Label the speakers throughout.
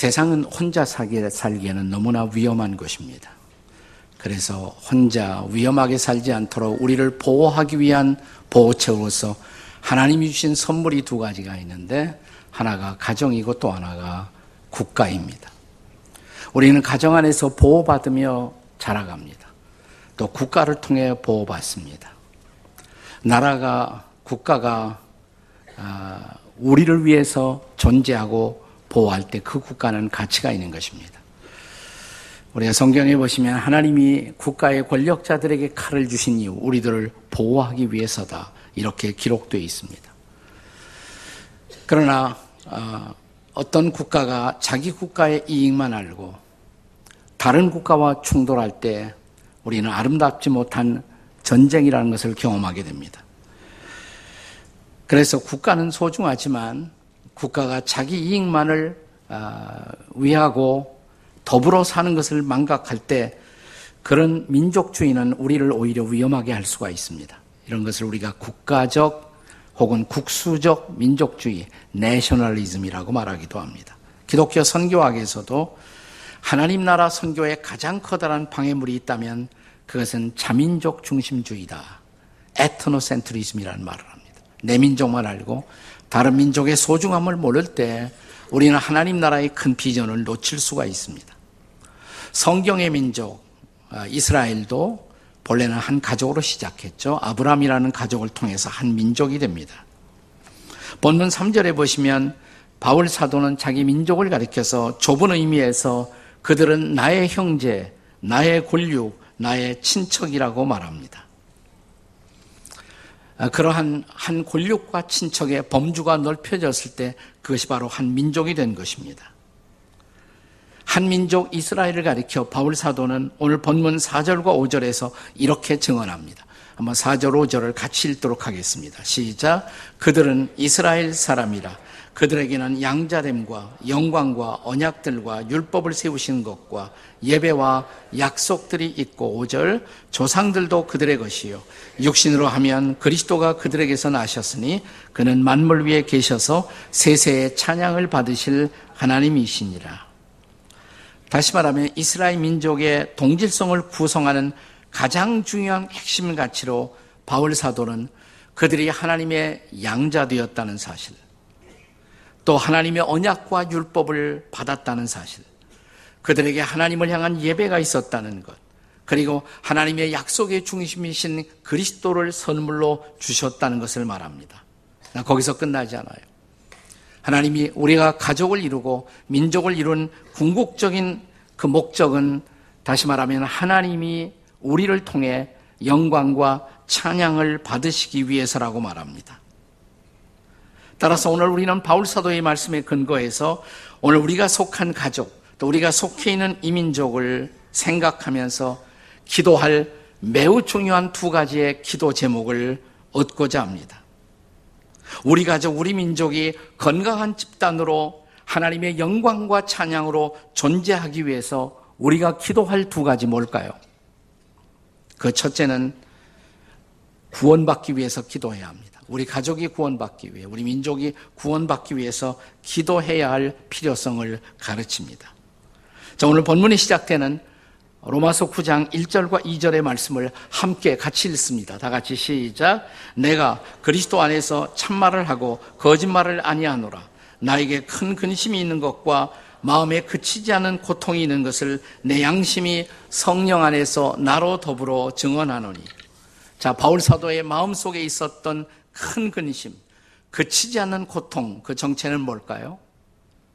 Speaker 1: 세상은 혼자 살기에는 너무나 위험한 것입니다. 그래서 혼자 위험하게 살지 않도록 우리를 보호하기 위한 보호책으로서 하나님이 주신 선물이 두 가지가 있는데 하나가 가정이고 또 하나가 국가입니다. 우리는 가정 안에서 보호받으며 자라갑니다. 또 국가를 통해 보호받습니다. 나라가 국가가 아, 우리를 위해서 존재하고 보호할 때 그 국가는 가치가 있는 것입니다. 우리가 성경에 보시면 하나님이 국가의 권력자들에게 칼을 주신 이유, 우리들을 보호하기 위해서다. 이렇게 기록되어 있습니다. 그러나 어, 어떤 국가가 자기 국가의 이익만 알고 다른 국가와 충돌할 때 우리는 아름답지 못한 전쟁이라는 것을 경험하게 됩니다. 그래서 국가는 소중하지만 국가가 자기 이익만을 아, 위하고 더불어 사는 것을 망각할 때 그런 민족주의는 우리를 오히려 위험하게 할 수가 있습니다. 이런 것을 우리가 국가적 혹은 국수적 민족주의, 내셔널리즘이라고 말하기도 합니다. 기독교 선교학에서도 하나님 나라 선교에 가장 커다란 방해물이 있다면 그것은 자민족 중심주의다. ethnocentrism이라는 말을 합니다. 내 민족만 알고 다른 민족의 소중함을 모를 때 우리는 하나님 나라의 큰 비전을 놓칠 수가 있습니다. 성경의 민족, 아, 이스라엘도 본래는 한 가족으로 시작했죠. 아브라함이라는 가족을 통해서 한 민족이 됩니다. 본문 3절에 보시면 바울 사도는 자기 민족을 가리켜서 좁은 의미에서 그들은 나의 형제, 나의 권력, 나의 친척이라고 말합니다. 아, 그러한 한 권력과 친척의 범주가 넓혀졌을 때 그것이 바로 한 민족이 된 것입니다. 한 민족 이스라엘을 가리켜 바울 사도는 오늘 본문 4절과 5절에서 이렇게 증언합니다. 한번 4절, 5절을 같이 읽도록 하겠습니다. 시작. 그들은 이스라엘 사람이라 그들에게는 양자됨과 영광과 언약들과 율법을 세우신 것과 예배와 약속들이 있고 5절 조상들도 그들의 것이요 육신으로 하면 그리스도가 그들에게서 나셨으니 그는 만물 위에 계셔서 세세의 찬양을 받으실 하나님이시니라. 다시 말하면 이스라엘 민족의 동질성을 구성하는 가장 중요한 핵심 가치로 바울 사도는 그들이 하나님의 양자 되었다는 사실, 또 하나님의 언약과 율법을 받았다는 사실, 그들에게 하나님을 향한 예배가 있었다는 것, 그리고 하나님의 약속의 중심이신 그리스도를 선물로 주셨다는 것을 말합니다. 거기서 끝나지 않아요. 하나님이 우리가 가족을 이루고 민족을 이룬 궁극적인 그 목적은 다시 말하면 하나님이 우리를 통해 영광과 찬양을 받으시기 위해서라고 말합니다. 따라서 오늘 우리는 바울 사도의 말씀에 근거해서 오늘 우리가 속한 가족, 또 우리가 속해 있는 이민족을 생각하면서 기도할 매우 중요한 두 가지의 기도 제목을 얻고자 합니다. 우리 가족, 우리 민족이 건강한 집단으로 하나님의 영광과 찬양으로 존재하기 위해서 우리가 기도할 두 가지 뭘까요? 그 첫째는 구원받기 위해서 기도해야 합니다. 우리 가족이 구원받기 위해, 우리 민족이 구원받기 위해서 기도해야 할 필요성을 가르칩니다. 자, 오늘 본문이 시작되는 로마서 9장 1절과 2절의 말씀을 함께 같이 읽습니다. 다 같이 시작. 내가 그리스도 안에서 참말을 하고 거짓말을 아니하노라. 나에게 큰 근심이 있는 것과 마음에 그치지 않은 고통이 있는 것을 내 양심이 성령 안에서 나로 더불어 증언하노니. 자, 바울 사도의 마음 속에 있었던 큰 근심, 그치지 않는 고통, 그 정체는 뭘까요?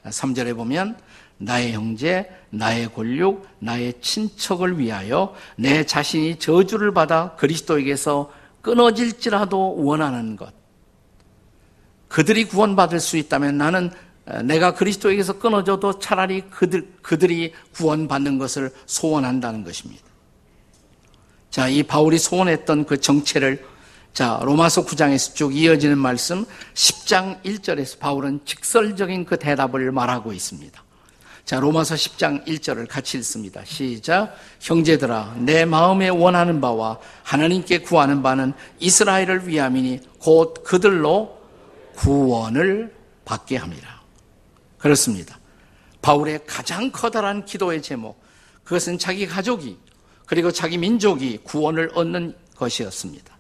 Speaker 1: 3절에 보면 나의 형제, 나의 권력, 나의 친척을 위하여 내 자신이 저주를 받아 그리스도에게서 끊어질지라도 원하는 것. 그들이 구원받을 수 있다면 나는 내가 그리스도에게서 끊어져도 차라리 그들, 그들이 구원받는 것을 소원한다는 것입니다. 자, 이 바울이 소원했던 그 정체를 자, 로마서 9장에서 쭉 이어지는 말씀 10장 1절에서 바울은 직설적인 그 대답을 말하고 있습니다. 자, 로마서 10장 1절을 같이 읽습니다. 시작. 형제들아, 내 마음에 원하는 바와 하나님께 구하는 바는 이스라엘을 위함이니 곧 그들로 구원을 받게 합니다. 그렇습니다. 바울의 가장 커다란 기도의 제목, 그것은 자기 가족이 그리고 자기 민족이 구원을 얻는 것이었습니다.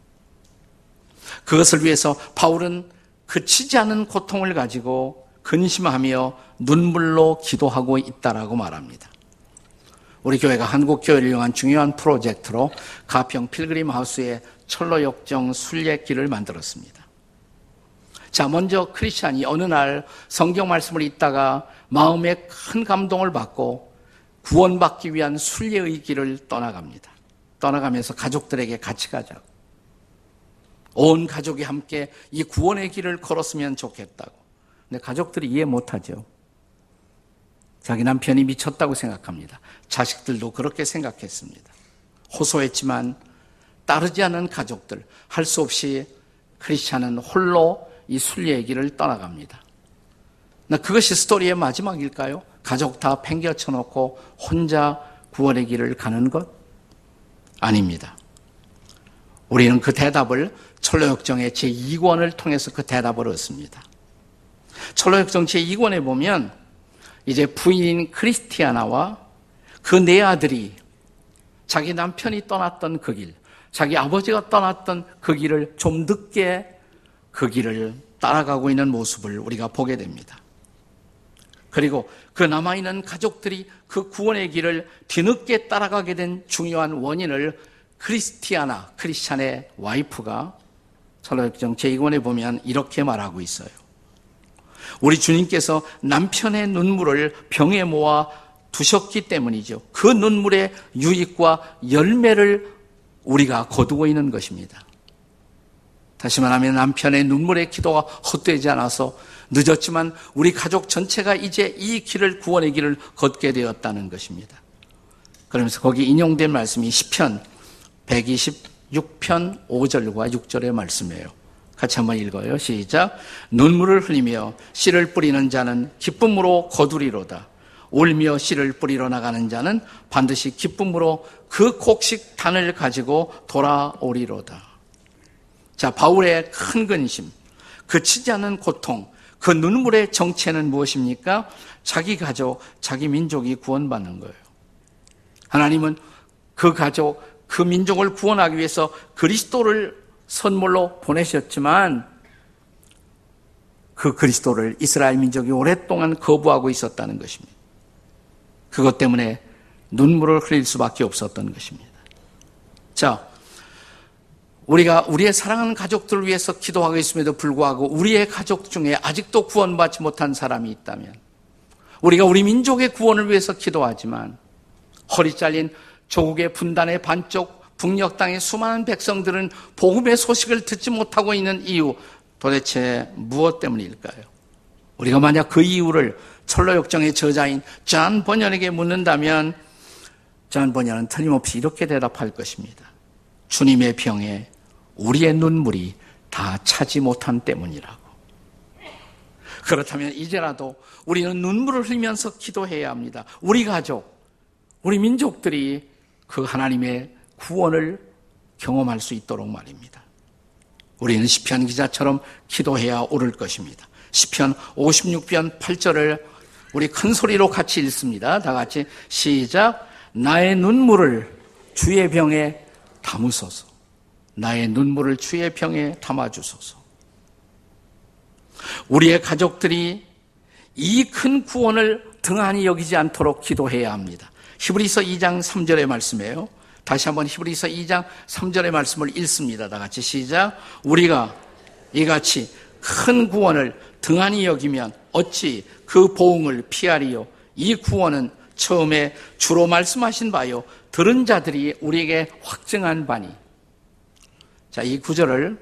Speaker 1: 그것을 위해서 바울은 그치지 않은 고통을 가지고 근심하며 눈물로 기도하고 있다라고 말합니다. 우리 교회가 한국 교회를 이용한 중요한 프로젝트로 가평 필그림 하우스의 철로 역정 순례길을 만들었습니다. 자, 먼저 크리스찬이 어느 날 성경 말씀을 읽다가 마음에 큰 감동을 받고 구원받기 위한 순례의 길을 떠나갑니다. 떠나가면서 가족들에게 같이 가자고. 온 가족이 함께 이 구원의 길을 걸었으면 좋겠다고. 근데 가족들이 이해 못하죠. 자기 남편이 미쳤다고 생각합니다. 자식들도 그렇게 생각했습니다. 호소했지만 따르지 않은 가족들, 할 수 없이 크리스찬은 홀로 이 순례의 길을 떠나갑니다. 그것이 스토리의 마지막일까요? 가족 다 팽겨쳐 놓고 혼자 구원의 길을 가는 것? 아닙니다. 우리는 그 대답을 철로역정의 제2권을 통해서 그 대답을 얻습니다. 철로역정 제2권에 보면 이제 부인인 크리스티아나와 그 네 아들이 자기 남편이 떠났던 그 길, 자기 아버지가 떠났던 그 길을 좀 늦게 그 길을 따라가고 있는 모습을 우리가 보게 됩니다. 그리고 그 남아있는 가족들이 그 구원의 길을 뒤늦게 따라가게 된 중요한 원인을 크리스티아나, 크리스찬의 와이프가 철로역정 제2권에 보면 이렇게 말하고 있어요. 우리 주님께서 남편의 눈물을 병에 모아 두셨기 때문이죠. 그 눈물의 유익과 열매를 우리가 거두고 있는 것입니다. 다시 말하면 남편의 눈물의 기도가 헛되지 않아서 늦었지만 우리 가족 전체가 이제 이 길을 구원의 길을 걷게 되었다는 것입니다. 그러면서 거기 인용된 말씀이 시편 126편 5절과 6절의 말씀이에요. 같이 한번 읽어요. 시작. 눈물을 흘리며 씨를 뿌리는 자는 기쁨으로 거두리로다. 울며 씨를 뿌리러 나가는 자는 반드시 기쁨으로 그 곡식 단을 가지고 돌아오리로다. 자, 바울의 큰 근심, 그치지 않은 고통, 그 눈물의 정체는 무엇입니까? 자기 가족, 자기 민족이 구원받는 거예요. 하나님은 그 가족, 그 민족을 구원하기 위해서 그리스도를 선물로 보내셨지만 그 그리스도를 이스라엘 민족이 오랫동안 거부하고 있었다는 것입니다. 그것 때문에 눈물을 흘릴 수밖에 없었던 것입니다. 자, 우리가 우리의 사랑하는 가족들을 위해서 기도하고 있음에도 불구하고 우리의 가족 중에 아직도 구원받지 못한 사람이 있다면 우리가 우리 민족의 구원을 위해서 기도하지만 허리 잘린 조국의 분단의 반쪽 북녘 땅의 수많은 백성들은 복음의 소식을 듣지 못하고 있는 이유 도대체 무엇 때문일까요? 우리가 만약 그 이유를 철로역정의 저자인 잔 번연에게 묻는다면 잔 번연은 틀림없이 이렇게 대답할 것입니다. 주님의 병에 우리의 눈물이 다 차지 못한 때문이라고. 그렇다면 이제라도 우리는 눈물을 흘리면서 기도해야 합니다. 우리 가족, 우리 민족들이 그 하나님의 구원을 경험할 수 있도록 말입니다. 우리는 시편 기자처럼 기도해야 오를 것입니다. 시편 56편 8절을 우리 큰 소리로 같이 읽습니다. 다 같이 시작. 나의 눈물을 주의 병에 담으소서. 나의 눈물을 주의 병에 담아 주소서. 우리의 가족들이 이 큰 구원을 등한히 여기지 않도록 기도해야 합니다. 히브리서 2장 3절의 말씀이에요. 다시 한번 히브리서 2장 3절의 말씀을 읽습니다. 다 같이 시작. 우리가 이같이 큰 구원을 등한히 여기면 어찌 그 보응을 피하리요? 이 구원은 처음에 주로 말씀하신 바요. 들은 자들이 우리에게 확증한 바니. 자, 이 구절을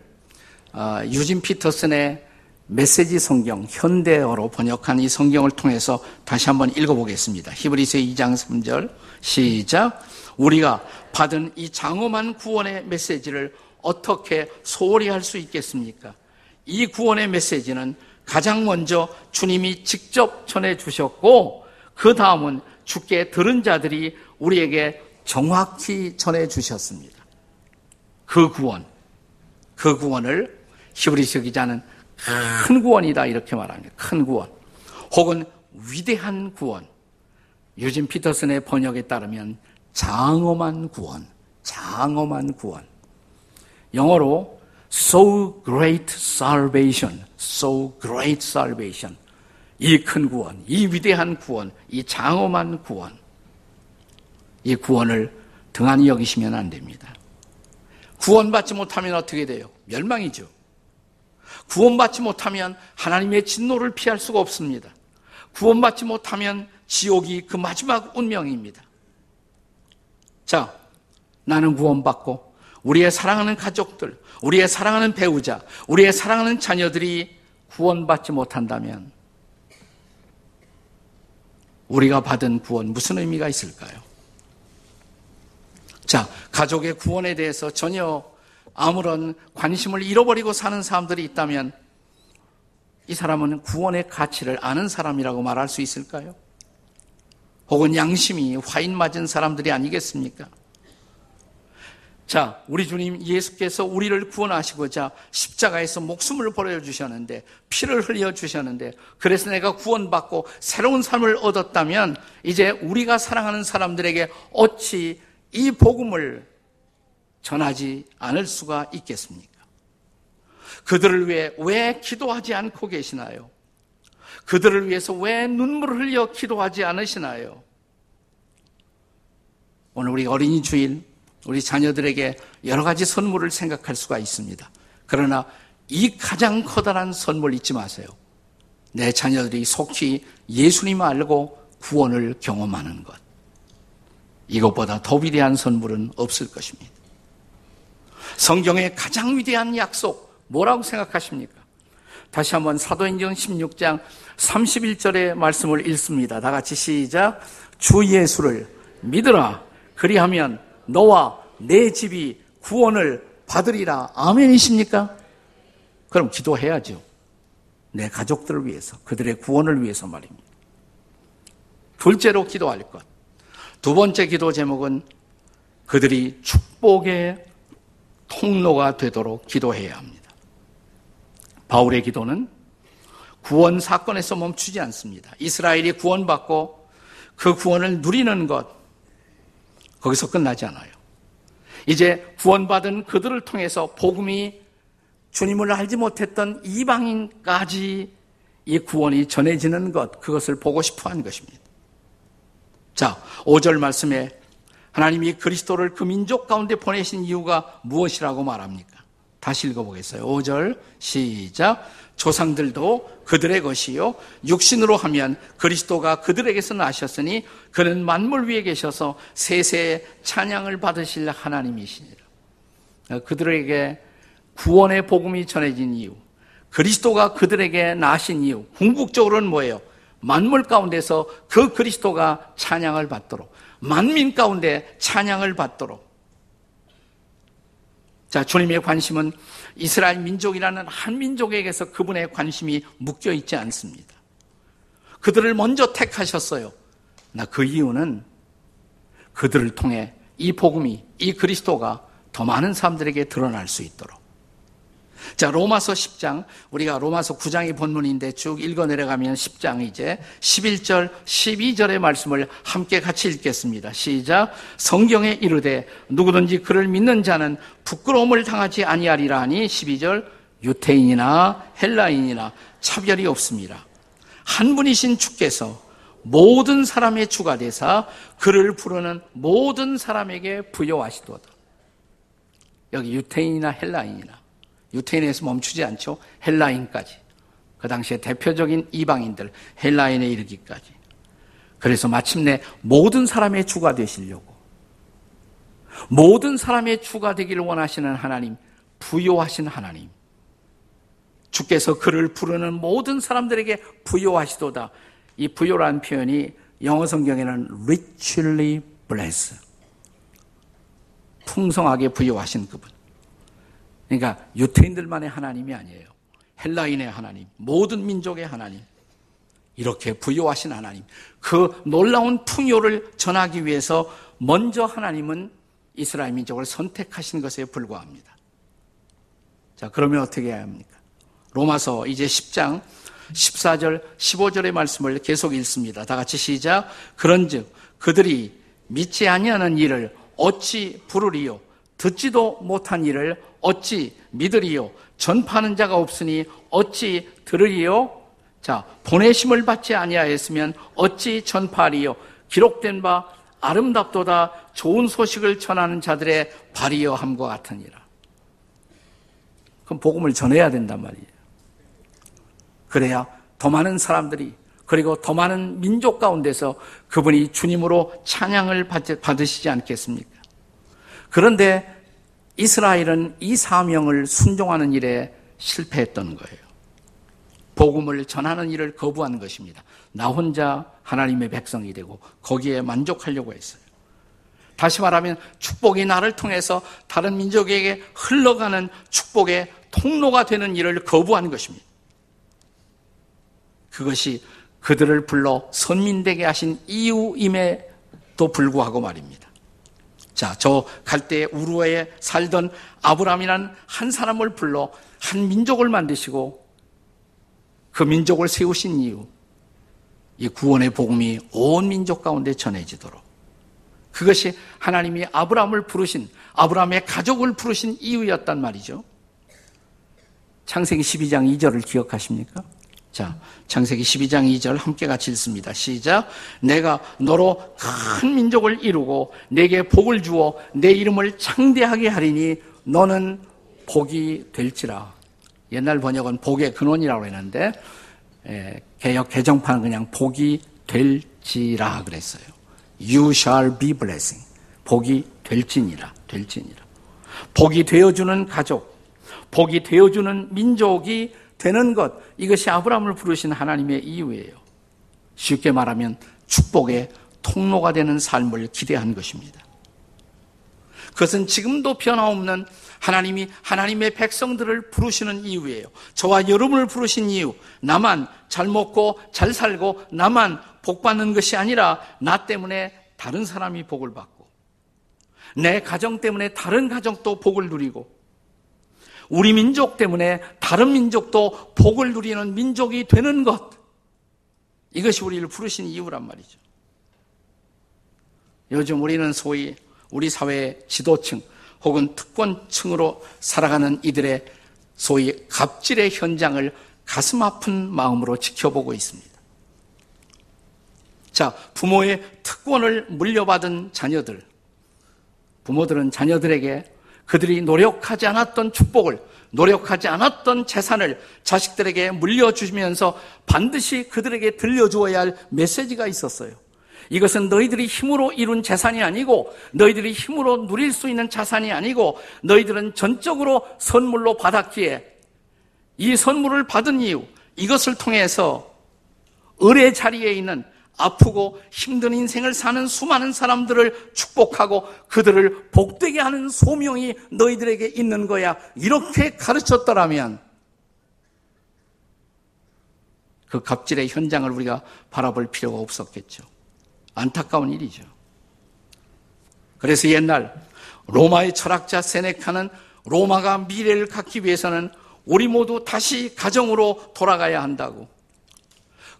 Speaker 1: 어, 유진 피터슨의 메시지 성경 현대어로 번역한 이 성경을 통해서 다시 한번 읽어보겠습니다. 히브리서 2장 3절 시작. 우리가 받은 이 장엄한 구원의 메시지를 어떻게 소홀히 할 수 있겠습니까? 이 구원의 메시지는 가장 먼저 주님이 직접 전해 주셨고 그 다음은 주께 들은 자들이 우리에게 정확히 전해 주셨습니다. 그 구원, 그 구원을 히브리서 기자는 큰 구원이다 이렇게 말합니다. 큰 구원. 혹은 위대한 구원. 유진 피터슨의 번역에 따르면 장엄한 구원, 장엄한 구원. 영어로 so great salvation, so great salvation. 이 큰 구원, 이 위대한 구원, 이 장엄한 구원. 이 구원을 등한히 여기시면 안 됩니다. 구원받지 못하면 어떻게 돼요? 멸망이죠. 구원받지 못하면 하나님의 진노를 피할 수가 없습니다. 구원받지 못하면 지옥이 그 마지막 운명입니다. 자, 나는 구원받고 우리의 사랑하는 가족들, 우리의 사랑하는 배우자, 우리의 사랑하는 자녀들이 구원받지 못한다면 우리가 받은 구원 무슨 의미가 있을까요? 자, 가족의 구원에 대해서 전혀 아무런 관심을 잃어버리고 사는 사람들이 있다면 이 사람은 구원의 가치를 아는 사람이라고 말할 수 있을까요? 혹은 양심이 화인 맞은 사람들이 아니겠습니까? 자, 우리 주님 예수께서 우리를 구원하시고자 십자가에서 목숨을 버려주셨는데, 피를 흘려주셨는데, 그래서 내가 구원받고 새로운 삶을 얻었다면, 이제 우리가 사랑하는 사람들에게 어찌 이 복음을 전하지 않을 수가 있겠습니까? 그들을 위해 왜 기도하지 않고 계시나요? 그들을 위해서 왜 눈물을 흘려 기도하지 않으시나요? 오늘 우리 어린이 주일, 우리 자녀들에게 여러 가지 선물을 생각할 수가 있습니다. 그러나 이 가장 커다란 선물 잊지 마세요. 내 자녀들이 속히 예수님 알고 구원을 경험하는 것. 이것보다 더 위대한 선물은 없을 것입니다. 성경의 가장 위대한 약속, 뭐라고 생각하십니까? 다시 한번 사도행전 16장 31절의 말씀을 읽습니다. 다 같이 시작. 주 예수를 믿으라. 그리하면 너와 내 집이 구원을 받으리라. 아멘이십니까? 그럼 기도해야죠. 내 가족들을 위해서, 그들의 구원을 위해서 말입니다. 둘째로 기도할 것. 두 번째 기도 제목은 그들이 축복의 통로가 되도록 기도해야 합니다. 바울의 기도는 구원 사건에서 멈추지 않습니다. 이스라엘이 구원받고 그 구원을 누리는 것, 거기서 끝나지 않아요. 이제 구원받은 그들을 통해서 복음이 주님을 알지 못했던 이방인까지 이 구원이 전해지는 것, 그것을 보고 싶어 한 것입니다. 자, 5절 말씀에 하나님이 그리스도를 그 민족 가운데 보내신 이유가 무엇이라고 말합니까? 다시 읽어보겠어요. 5절 시작. 조상들도 그들의 것이요. 육신으로 하면 그리스도가 그들에게서 나셨으니 그는 만물 위에 계셔서 세세의 찬양을 받으실 하나님이시니라. 그들에게 구원의 복음이 전해진 이유, 그리스도가 그들에게 나신 이유, 궁극적으로는 뭐예요? 만물 가운데서 그 그리스도가 찬양을 받도록, 만민 가운데 찬양을 받도록, 자, 주님의 관심은 이스라엘 민족이라는 한 민족에게서 그분의 관심이 묶여 있지 않습니다. 그들을 먼저 택하셨어요. 나 그 이유는 그들을 통해 이 복음이, 이 그리스도가 더 많은 사람들에게 드러날 수 있도록. 자, 로마서 10장, 우리가 로마서 9장이 본문인데 쭉 읽어 내려가면 10장 이제 11절, 12절의 말씀을 함께 같이 읽겠습니다. 시작. 성경에 이르되 누구든지 그를 믿는 자는 부끄러움을 당하지 아니하리라 하니 12절 유태인이나 헬라인이나 차별이 없습니다. 한 분이신 주께서 모든 사람의 주가 되사 그를 부르는 모든 사람에게 부여하시도다. 여기 유태인이나 헬라인이나 유태인에서 멈추지 않죠. 헬라인까지. 그 당시에 대표적인 이방인들, 헬라인에 이르기까지. 그래서 마침내 모든 사람의 주가 되시려고. 모든 사람의 주가 되기를 원하시는 하나님, 부여하신 하나님. 주께서 그를 부르는 모든 사람들에게 부여하시도다. 이 부여라는 표현이 영어 성경에는 richly bless. 풍성하게 부여하신 그분. 그러니까 유태인들만의 하나님이 아니에요. 헬라인의 하나님, 모든 민족의 하나님. 이렇게 부여하신 하나님. 그 놀라운 풍요를 전하기 위해서 먼저 하나님은 이스라엘 민족을 선택하신 것에 불과합니다. 자, 그러면 어떻게 해야 합니까? 로마서 이제 10장 14절, 15절의 말씀을 계속 읽습니다. 다 같이 시작. 그런즉 그들이 믿지 아니하는 일을 어찌 부르리요? 듣지도 못한 일을 어찌 믿으리요? 전파하는 자가 없으니 어찌 들으리요? 자, 보내심을 받지 아니하였으면 어찌 전파하리요? 기록된 바 아름답도다 좋은 소식을 전하는 자들의 발이여 함과 같으니라. 그럼 복음을 전해야 된단 말이에요. 그래야 더 많은 사람들이 그리고 더 많은 민족 가운데서 그분이 주님으로 찬양을 받으시지 않겠습니까? 그런데 이스라엘은 이 사명을 순종하는 일에 실패했던 거예요. 복음을 전하는 일을 거부한 것입니다. 나 혼자 하나님의 백성이 되고 거기에 만족하려고 했어요. 다시 말하면 축복이 나를 통해서 다른 민족에게 흘러가는 축복의 통로가 되는 일을 거부한 것입니다. 그것이 그들을 불러 선민되게 하신 이유임에도 불구하고 말입니다. 자, 저 갈대 우루에 살던 아브람이란 한 사람을 불러 한 민족을 만드시고 그 민족을 세우신 이유, 이 구원의 복음이 온 민족 가운데 전해지도록 그것이 하나님이 아브라함을 부르신 아브라함의 가족을 부르신 이유였단 말이죠. 창세기 12장 2절을 기억하십니까? 자, 창세기 12장 2절 함께 같이 읽습니다. 시작. 내가 너로 큰 민족을 이루고 내게 복을 주어 내 이름을 창대하게 하리니 너는 복이 될지라. 옛날 번역은 복의 근원이라고 했는데 예, 개혁 개정판은 그냥 복이 될지라 그랬어요. You shall be blessing. 복이 될지니라. 될지니라. 복이 되어주는 가족, 복이 되어주는 민족이 되는 것, 이것이 아브라함을 부르신 하나님의 이유예요. 쉽게 말하면 축복의 통로가 되는 삶을 기대한 것입니다. 그것은 지금도 변함없는 하나님이 하나님의 백성들을 부르시는 이유예요. 저와 여러분을 부르신 이유, 나만 잘 먹고 잘 살고 나만 복 받는 것이 아니라 나 때문에 다른 사람이 복을 받고 내 가정 때문에 다른 가정도 복을 누리고 우리 민족 때문에 다른 민족도 복을 누리는 민족이 되는 것. 이것이 우리를 부르신 이유란 말이죠. 요즘 우리는 소위 우리 사회의 지도층 혹은 특권층으로 살아가는 이들의 소위 갑질의 현장을 가슴 아픈 마음으로 지켜보고 있습니다. 자, 부모의 특권을 물려받은 자녀들. 부모들은 자녀들에게 그들이 노력하지 않았던 축복을, 노력하지 않았던 재산을 자식들에게 물려주면서 반드시 그들에게 들려주어야 할 메시지가 있었어요. 이것은 너희들이 힘으로 이룬 재산이 아니고 너희들이 힘으로 누릴 수 있는 자산이 아니고 너희들은 전적으로 선물로 받았기에 이 선물을 받은 이유 이것을 통해서 을의 자리에 있는 아프고 힘든 인생을 사는 수많은 사람들을 축복하고 그들을 복되게 하는 소명이 너희들에게 있는 거야. 이렇게 가르쳤더라면 그 갑질의 현장을 우리가 바라볼 필요가 없었겠죠. 안타까운 일이죠. 그래서 옛날 로마의 철학자 세네카는 로마가 미래를 갖기 위해서는 우리 모두 다시 가정으로 돌아가야 한다고.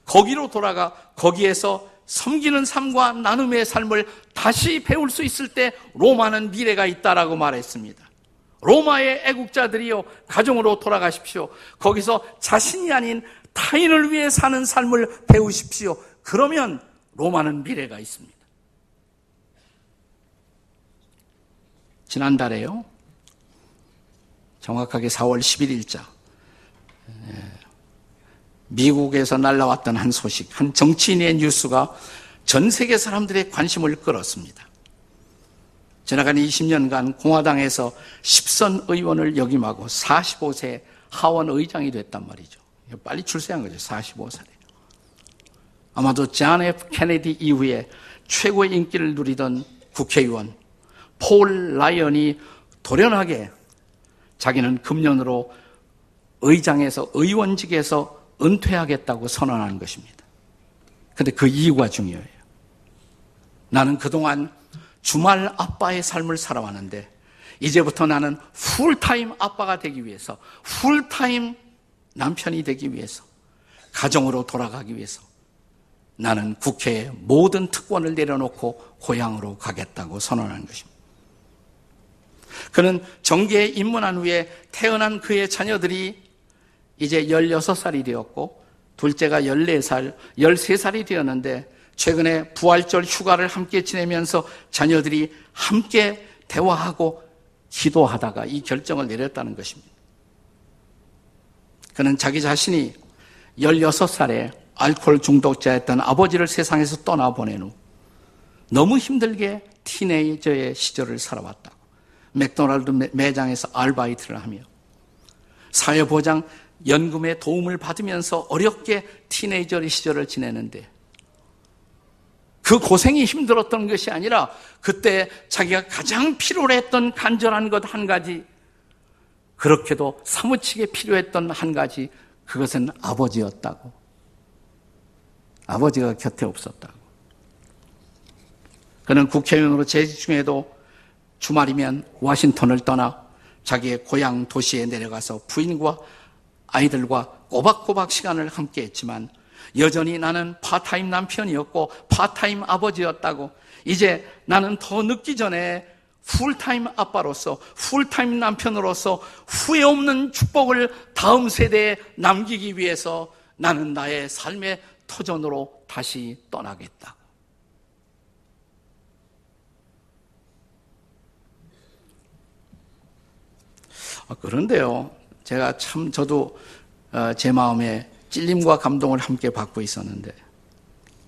Speaker 1: 거기로 돌아가 거기에서 섬기는 삶과 나눔의 삶을 다시 배울 수 있을 때 로마는 미래가 있다라고 말했습니다. 로마의 애국자들이요, 가정으로 돌아가십시오. 거기서 자신이 아닌 타인을 위해 사는 삶을 배우십시오. 그러면 로마는 미래가 있습니다. 지난달에요. 정확하게 4월 11일자. 미국에서 날라왔던 한 소식, 한 정치인의 뉴스가 전 세계 사람들의 관심을 끌었습니다. 지나간 20년간 공화당에서 10선 의원을 역임하고 45세 하원 의장이 됐단 말이죠. 빨리 출세한 거죠. 45살에. 아마도 존 F 케네디 이후에 최고의 인기를 누리던 국회의원 폴 라이언이 돌연하게 자기는 금년으로 의장에서 의원직에서 은퇴하겠다고 선언하는 것입니다. 근데 그 이유가 중요해요. 나는 그동안 주말 아빠의 삶을 살아왔는데 이제부터 나는 풀타임 아빠가 되기 위해서 풀타임 남편이 되기 위해서 가정으로 돌아가기 위해서 나는 국회에 모든 특권을 내려놓고 고향으로 가겠다고 선언한 것입니다. 그는 정계에 입문한 후에 태어난 그의 자녀들이 이제 16살이 되었고 둘째가 14살, 13살이 되었는데 최근에 부활절 휴가를 함께 지내면서 자녀들이 함께 대화하고 기도하다가 이 결정을 내렸다는 것입니다. 그는 자기 자신이 16살에 알코올 중독자였던 아버지를 세상에서 떠나보낸 후 너무 힘들게 티네이저의 시절을 살아왔다고. 맥도날드 매장에서 아르바이트를 하며 사회보장 연금의 도움을 받으면서 어렵게 티네이저 시절을 지내는데 그 고생이 힘들었던 것이 아니라 그때 자기가 가장 필요로 했던 간절한 것 한 가지 그렇게도 사무치게 필요했던 한 가지 그것은 아버지였다고. 아버지가 곁에 없었다고. 그는 국회의원으로 재직 중에도 주말이면 워싱턴을 떠나 자기의 고향 도시에 내려가서 부인과 아이들과 꼬박꼬박 시간을 함께 했지만 여전히 나는 파트타임 남편이었고 파트타임 아버지였다고 이제 나는 더 늦기 전에 풀타임 아빠로서 풀타임 남편으로서 후회 없는 축복을 다음 세대에 남기기 위해서 나는 나의 삶의 터전으로 다시 떠나겠다. 아, 그런데요, 제가 참 저도 어, 제 마음에 찔림과 감동을 함께 받고 있었는데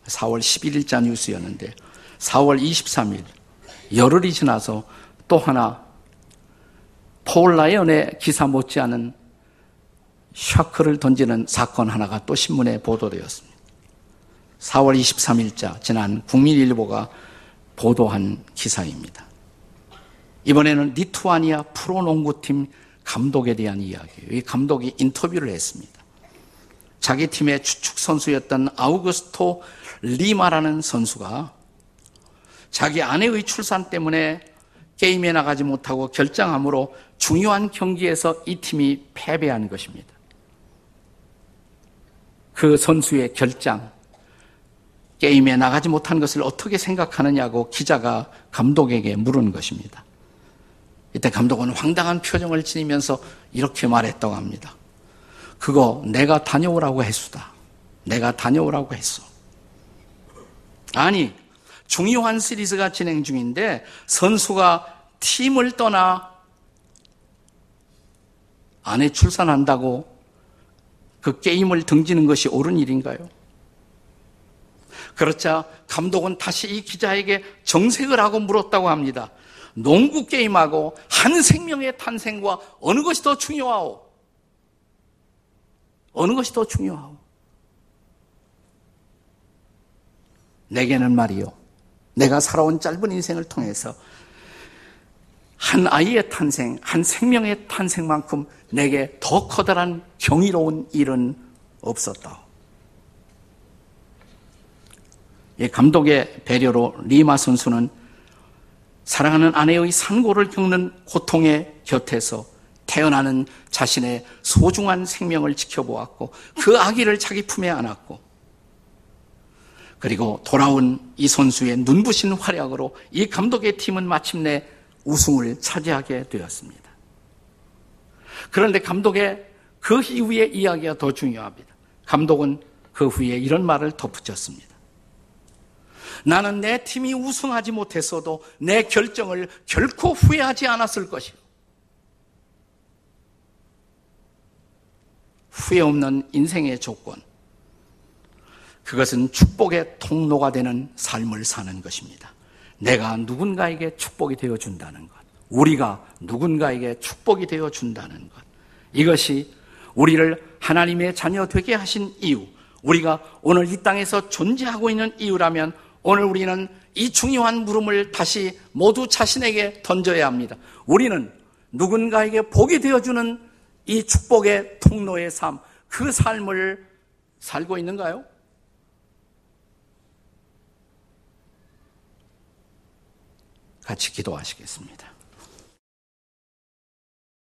Speaker 1: 4월 11일자 뉴스였는데 4월 23일 열흘이 지나서 또 하나 폴 라이언의 기사 못지않은 샤크를 던지는 사건 하나가 또 신문에 보도되었습니다. 4월 23일자 지난 국민일보가 보도한 기사입니다. 이번에는 리투아니아 프로농구팀 감독에 대한 이야기예요. 이 감독이 인터뷰를 했습니다. 자기 팀의 주축 선수였던 아우구스토 리마라는 선수가 자기 아내의 출산 때문에 게임에 나가지 못하고 결장함으로 중요한 경기에서 이 팀이 패배한 것입니다. 그 선수의 결장, 게임에 나가지 못한 것을 어떻게 생각하느냐고 기자가 감독에게 물은 것입니다. 이때 감독은 황당한 표정을 지니면서 이렇게 말했다고 합니다. 그거 내가 다녀오라고 했수다. 내가 다녀오라고 했어. 아니, 중요한 시리즈가 진행 중인데 선수가 팀을 떠나 아내 출산한다고 그 게임을 등지는 것이 옳은 일인가요? 그렇자 감독은 다시 이 기자에게 정색을 하고 물었다고 합니다. 농구 게임하고 한 생명의 탄생과 어느 것이 더 중요하오? 어느 것이 더 중요하오? 내게는 말이요. 내가 살아온 짧은 인생을 통해서 한 아이의 탄생, 한 생명의 탄생만큼 내게 더 커다란 경이로운 일은 없었다. 이 감독의 배려로 리마 선수는 사랑하는 아내의 산고를 겪는 고통의 곁에서 태어나는 자신의 소중한 생명을 지켜보았고 그 아기를 자기 품에 안았고 그리고 돌아온 이 선수의 눈부신 활약으로 이 감독의 팀은 마침내 우승을 차지하게 되었습니다. 그런데 감독의 그 이후의 이야기가 더 중요합니다. 감독은 그 후에 이런 말을 덧붙였습니다. 나는 내 팀이 우승하지 못했어도 내 결정을 결코 후회하지 않았을 것이요. 후회 없는 인생의 조건. 그것은 축복의 통로가 되는 삶을 사는 것입니다. 내가 누군가에게 축복이 되어 준다는 것. 우리가 누군가에게 축복이 되어 준다는 것. 이것이 우리를 하나님의 자녀 되게 하신 이유, 우리가 오늘 이 땅에서 존재하고 있는 이유라면 오늘 우리는 이 중요한 물음을 다시 모두 자신에게 던져야 합니다. 우리는 누군가에게 복이 되어주는 이 축복의 통로의 삶, 그 삶을 살고 있는가요? 같이 기도하시겠습니다.